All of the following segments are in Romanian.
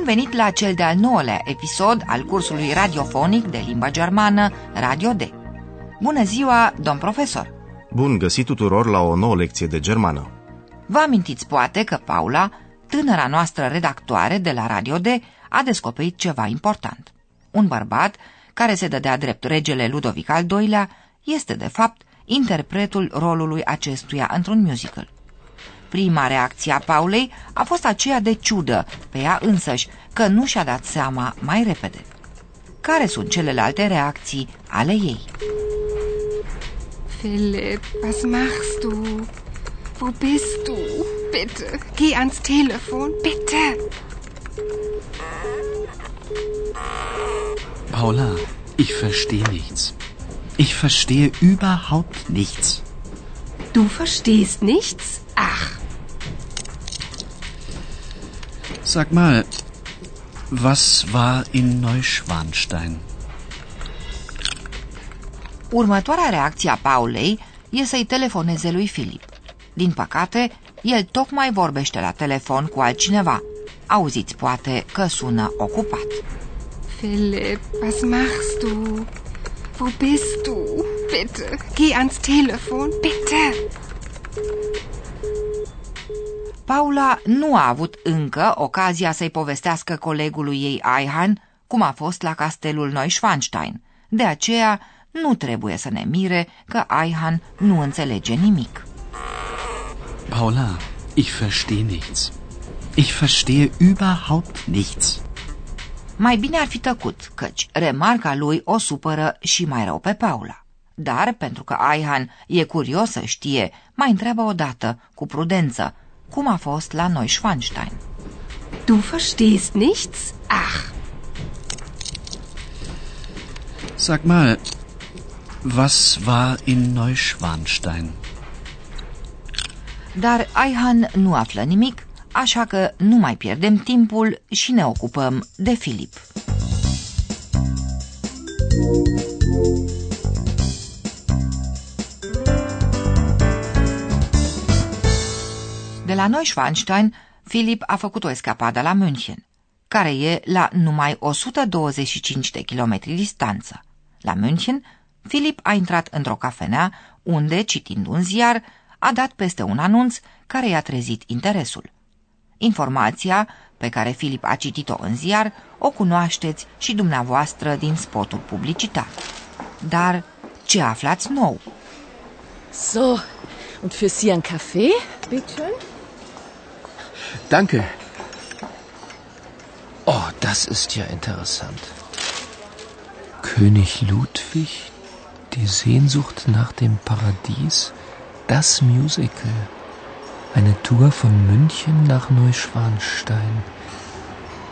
Bun venit la cel de-al nouălea episod al cursului radiofonic de limba germană Radio D. Bună ziua, domn profesor! Bun găsit tuturor la o nouă lecție de germană. Vă amintiți poate că Paula, tânăra noastră redactoare de la Radio D, a descoperit ceva important. Un bărbat care se dădea drept regele Ludovic al II-lea este, de fapt, interpretul rolului acestuia într-un musical. Prima reacție a Paulei a fost aceea de ciudă pe ea însăși, că nu și-a dat seama mai repede. Care sunt celelalte reacții ale ei? Philipp, was machst du? Wo bist du? Bitte, geh ans Telefon, bitte. Paula, ich verstehe nichts. Ich verstehe überhaupt nichts. Du verstehst nichts? Ach, Sag mal, was war in Neuschwanstein? Următoarea reacție a Paulei e să-i telefoneze lui Filip. Din păcate, el tocmai vorbește la telefon cu altcineva. Auziți poate că sună ocupat. Philipp, was machst du? Wo bist du? Bitte, geh ans Telefon, bitte. Paula nu a avut încă ocazia să-i povestească colegului ei Aihan cum a fost la castelul Neuschwanstein. De aceea nu trebuie să ne mire că Aihan nu înțelege nimic. Paula, ich verstehe nichts. Ich verstehe überhaupt nichts. Mai bine ar fi tăcut, căci remarca lui o supără și mai rău pe Paula. Dar, pentru că Aihan e curios să știe, mai întreabă odată, cu prudență, cum a fost la Neuschwanstein. Du verstehst nichts? Ach, Sag mal, was war in Neuschwanstein? Dar Aihan nu află nimic, așa că nu mai pierdem timpul și ne ocupăm de Filip. De la Neuschwanstein, Filip a făcut o escapadă la München, care e la numai 125 de kilometri distanță. La München, Filip a intrat într-o cafenea unde, citind un ziar, a dat peste un anunț care i-a trezit interesul. Informația pe care Filip a citit-o în ziar o cunoașteți și dumneavoastră din spotul publicitar. Dar ce aflați nou? So, und für Sie ein Kaffee? Bitte schön. Danke. Oh, das ist ja interessant. König Ludwig, die Sehnsucht nach dem Paradies, das Musical. Eine Tour von München nach Neuschwanstein.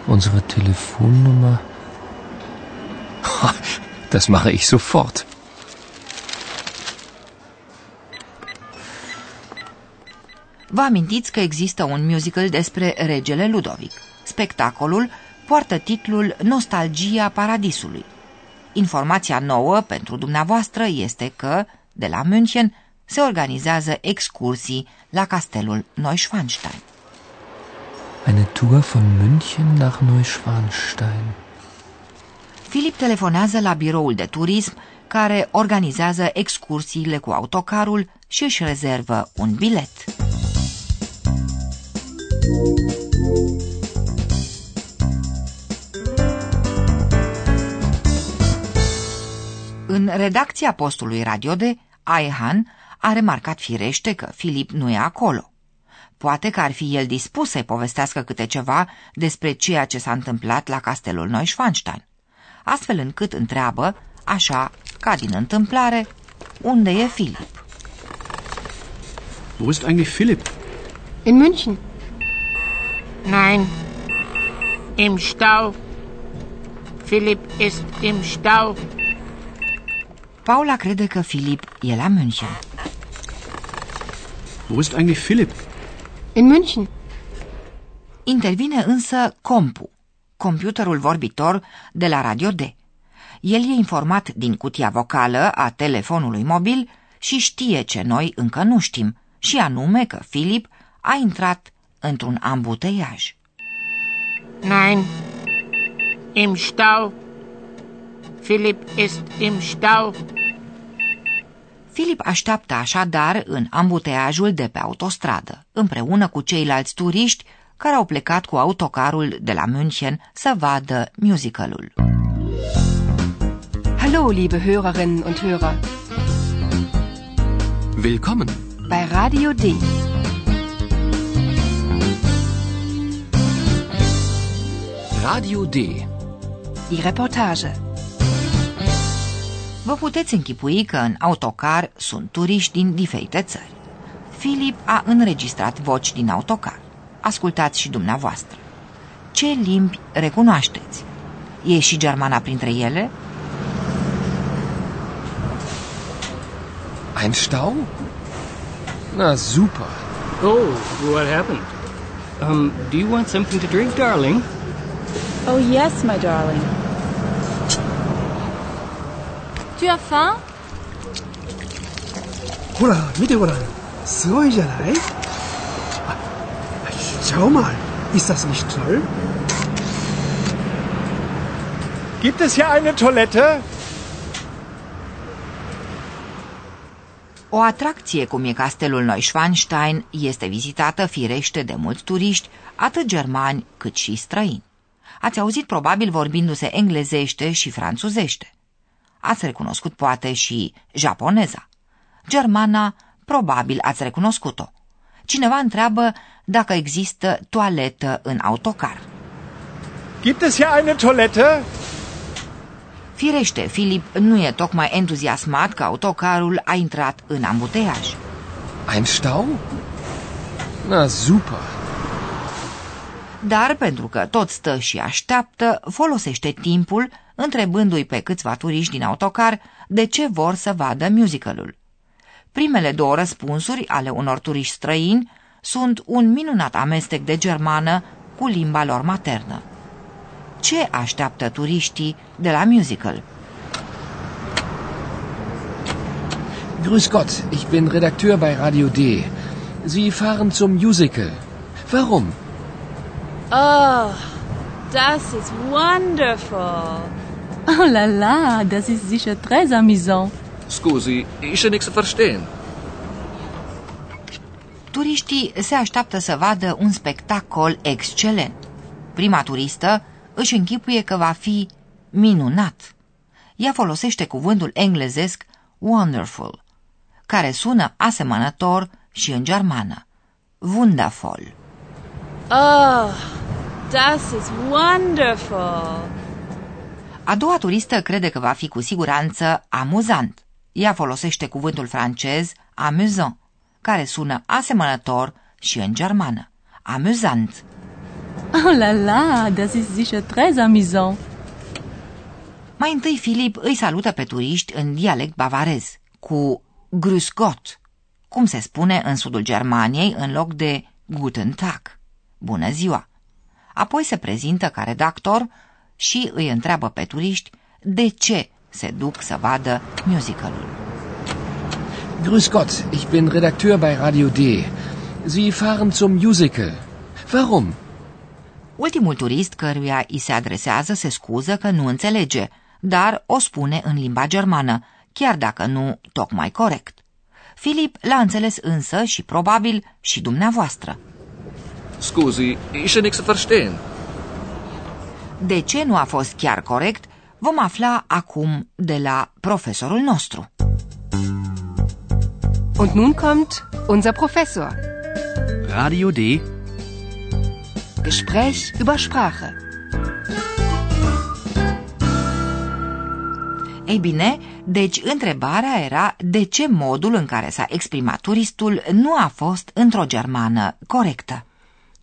Unsere Telefonnummer. Das mache ich sofort. Vă amintiți că există un musical despre regele Ludovic. Spectacolul poartă titlul Nostalgia Paradisului. Informația nouă pentru dumneavoastră este că, de la München, se organizează excursii la castelul Neuschwanstein. Eine Tour von München nach Neuschwanstein. Filip telefonează la biroul de turism care organizează excursiile cu autocarul și își rezervă un bilet. În redacția postului Radio de, Aihan a remarcat firește că Filip nu e acolo. Poate că ar fi el dispus să-i povestească câte ceva despre ceea ce s-a întâmplat la castelul Neuschwanstein, astfel încât întreabă, așa ca din întâmplare, unde e Filip. Wo ist eigentlich Philipp? in München. Nein, im Stau. Philipp ist im Stau. Paula crede că Filip e la München. Wo ist eigentlich Philipp? In München. Intervine însă Compu, computerul vorbitor de la Radio D. El e informat din cutia vocală a telefonului mobil și știe ce noi încă nu știm, și anume că Filip a intrat într-un ambuteiaj. Nein, im Stau. Philipp ist im Stau. Filip așteaptă așadar în ambuteiajul de pe autostradă, împreună cu ceilalți turiști care au plecat cu autocarul de la München să vadă musicalul. Hallo, liebe Hörerinnen und Hörer. Willkommen. Bei Radio D. Radio D. Die Reportage. Vă puteți închipui că în autocar sunt turiști din diferite țări. Filip a înregistrat voci din autocar. Ascultați și dumneavoastră. Ce limbi recunoașteți? E și germana printre ele? Ein Stau? Na super. Oh, what happened? Um, do you want something to drink, darling? Oh, yes, my darling. Tu as faim? ほら見てごらんすごいじゃないあ Schau mal ist das nicht toll Gibt es hier eine Toilette? O atracție cum e castelul Neuschwanstein este vizitată firește de mulți turiști, atât germani cât și străini. Ați auzit probabil vorbindu-se englezește și franțuzește. Ați recunoscut poate și japoneza. Germana, probabil ați recunoscut-o. Cineva întreabă dacă există toaletă în autocar. Gibt es hier eine Toilette? Firește, Filip nu e tocmai entuziasmat că autocarul a intrat în ambuteiaj. Ein Stau? Na super. Dar pentru că tot stă și așteaptă, folosește timpul întrebându-i pe câțiva turiști din autocar de ce vor să vadă musicalul. Primele două răspunsuri ale unor turiști străini sunt un minunat amestec de germană cu limba lor maternă. Ce așteaptă turiștii de la musical? Grüß Gott, ich bin Redakteur bei Radio D. Sie fahren zum Musical. Warum? Oh, das ist wonderful. Oh la la, das ist sicher très amusant. Scusi, ich nichts zu verstehen. Turiștii se așteaptă să vadă un spectacol excelent. Prima turistă își închipuie că va fi minunat. Ea folosește cuvântul englezesc wonderful, care sună asemănător și în germană. Wundervoll. Oh, das ist wonderful. A doua turistă crede că va fi cu siguranță amuzant. Ea folosește cuvântul francez amusant, care sună asemănător și în germană. Amuzant. Oh la la, das ist sicher très amusant. Mai întâi Filip îi salută pe turiști în dialect bavarez, cu Grüß Gott, cum se spune în sudul Germaniei în loc de Guten Tag, bună ziua. Apoi se prezintă ca redactor și îi întreabă pe turiști de ce se duc să vadă musicalul. Grüß Gott, ich bin Redakteur bei Radio D. Sie fahren zum Musical. Warum? Ultimul turist căruia îi se adresează se scuză că nu înțelege, dar o spune în limba germană, chiar dacă nu tocmai corect. Filip l-a înțeles însă și probabil și dumneavoastră. Scusi, ich nichts zu verstehen. De ce nu a fost chiar corect, vom afla acum de la profesorul nostru. Und nun kommt unser Professor. Radio D. Gespräch über Sprache. Ei bine, deci întrebarea era de ce modul în care s-a exprimat turistul nu a fost într-o germană corectă.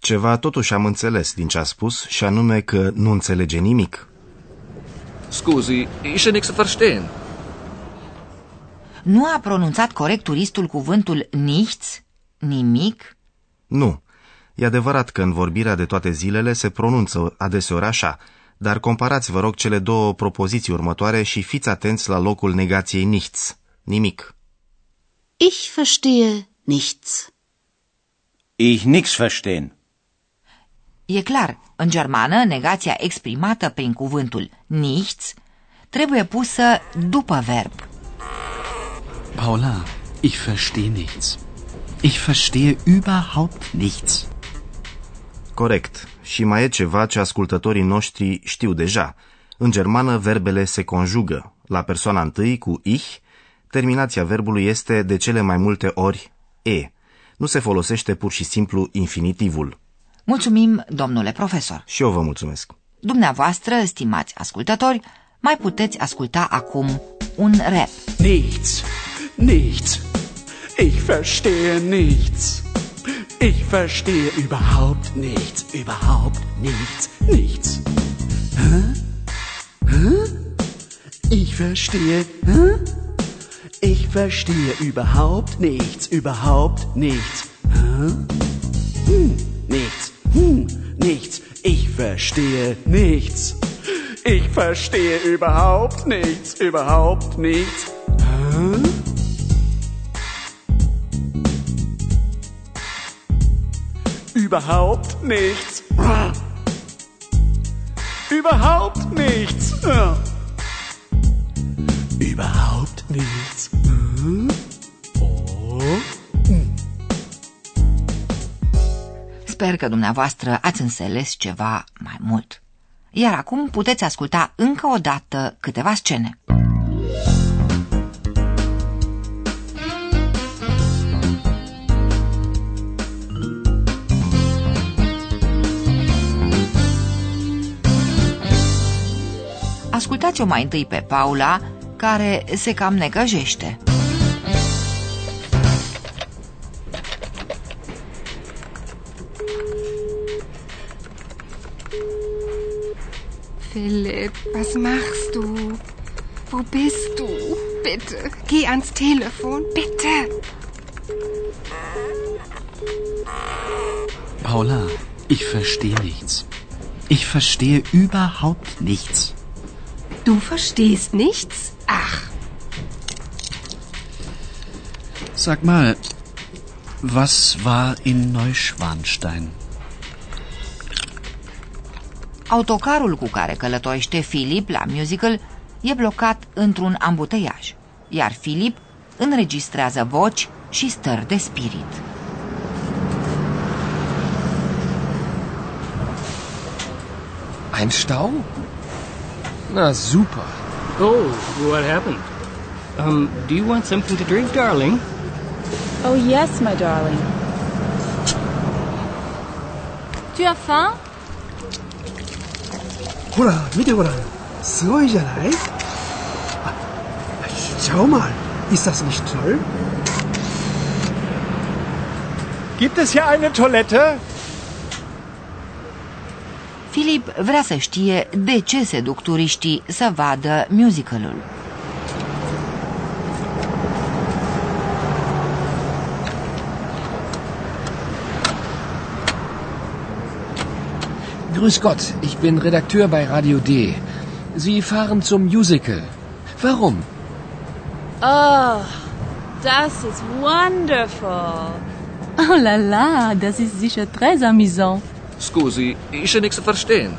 Ceva totuși am înțeles din ce a spus și anume că nu înțelege nimic. Scusi, ist ja nichts zu verstehen. Nu a pronunțat corect turistul cuvântul nichts, nimic? Nu. E adevărat că în vorbirea de toate zilele se pronunță adeseori așa, dar comparați, vă rog, cele două propoziții următoare și fiți atenți la locul negației nichts, nimic. Ich verstehe nichts. Ich nix verstehen. E clar, în germană, negația exprimată prin cuvântul nichts trebuie pusă după verb. Paula, ich verstehe nichts. Ich verstehe überhaupt nichts. Corect. Și mai e ceva ce ascultătorii noștri știu deja. În germană, verbele se conjugă. La persoana întâi, cu ich, terminația verbului este de cele mai multe ori e. Nu se folosește pur și simplu infinitivul. Mulțumim, domnule profesor. Și eu vă mulțumesc. Dumneavoastră, stimați ascultători, mai puteți asculta acum un rap. Nichts, nichts, ich verstehe nichts. Ich verstehe überhaupt nichts, überhaupt nichts, nichts. Hä? Hä? Ich verstehe, hä? Ich verstehe überhaupt nichts, überhaupt nichts. Hä? Hm, verstehe nichts. Ich verstehe überhaupt nichts, überhaupt nichts. Überhaupt nichts. Überhaupt nichts. Überhaupt nichts. Sper că dumneavoastră ați înțeles ceva mai mult. Iar acum puteți asculta încă o dată câteva scene. Ascultați-o mai întâi pe Paula, care se cam necăjește. Philipp, was machst du? Wo bist du? Bitte, geh ans Telefon, bitte. Paula, ich verstehe nichts. Ich verstehe überhaupt nichts. Du verstehst nichts? Ach. Sag mal, was war in Neuschwanstein? Autocarul cu care călătorește Philip la musical e blocat într-un ambuteiaj, iar Philip înregistrează voci și stări de spirit. Ein Stau? Na super. Oh, what happened? Um, do you want something to drink, darling? Oh, yes, my darling. Tu as faim? ほら、見てごらん。すごいじゃないあ、schau mal. Ist das nicht toll? Gibt es hier eine Toilette? Philip vrea să știe de ce se duc turiștii să vadă musicalul. Grüß Gott, ich bin Redakteur bei Radio D. Sie fahren zum Musical. Warum? Oh, das ist wonderful. Oh la la, das ist sicher très amusant. Scusi, ist ja nichts zu verstehen.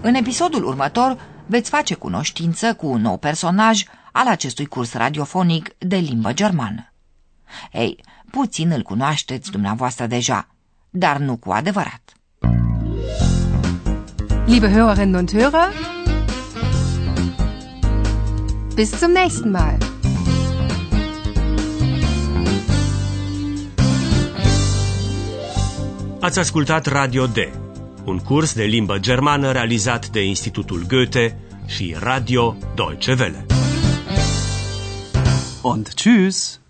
În episodul următor veți face cunoștință cu un nou personaj al acestui curs radiofonic de limbă germană. Ei, puțin îl cunoașteți dumneavoastră deja, dar nu cu adevărat. Liebe Hörerinnen und Hörer, bis zum nächsten Mal. Ați ascultat Radio D, un curs de limbă germană realizat de Institutul Goethe și Radio Deutsche Welle. Und tschüss!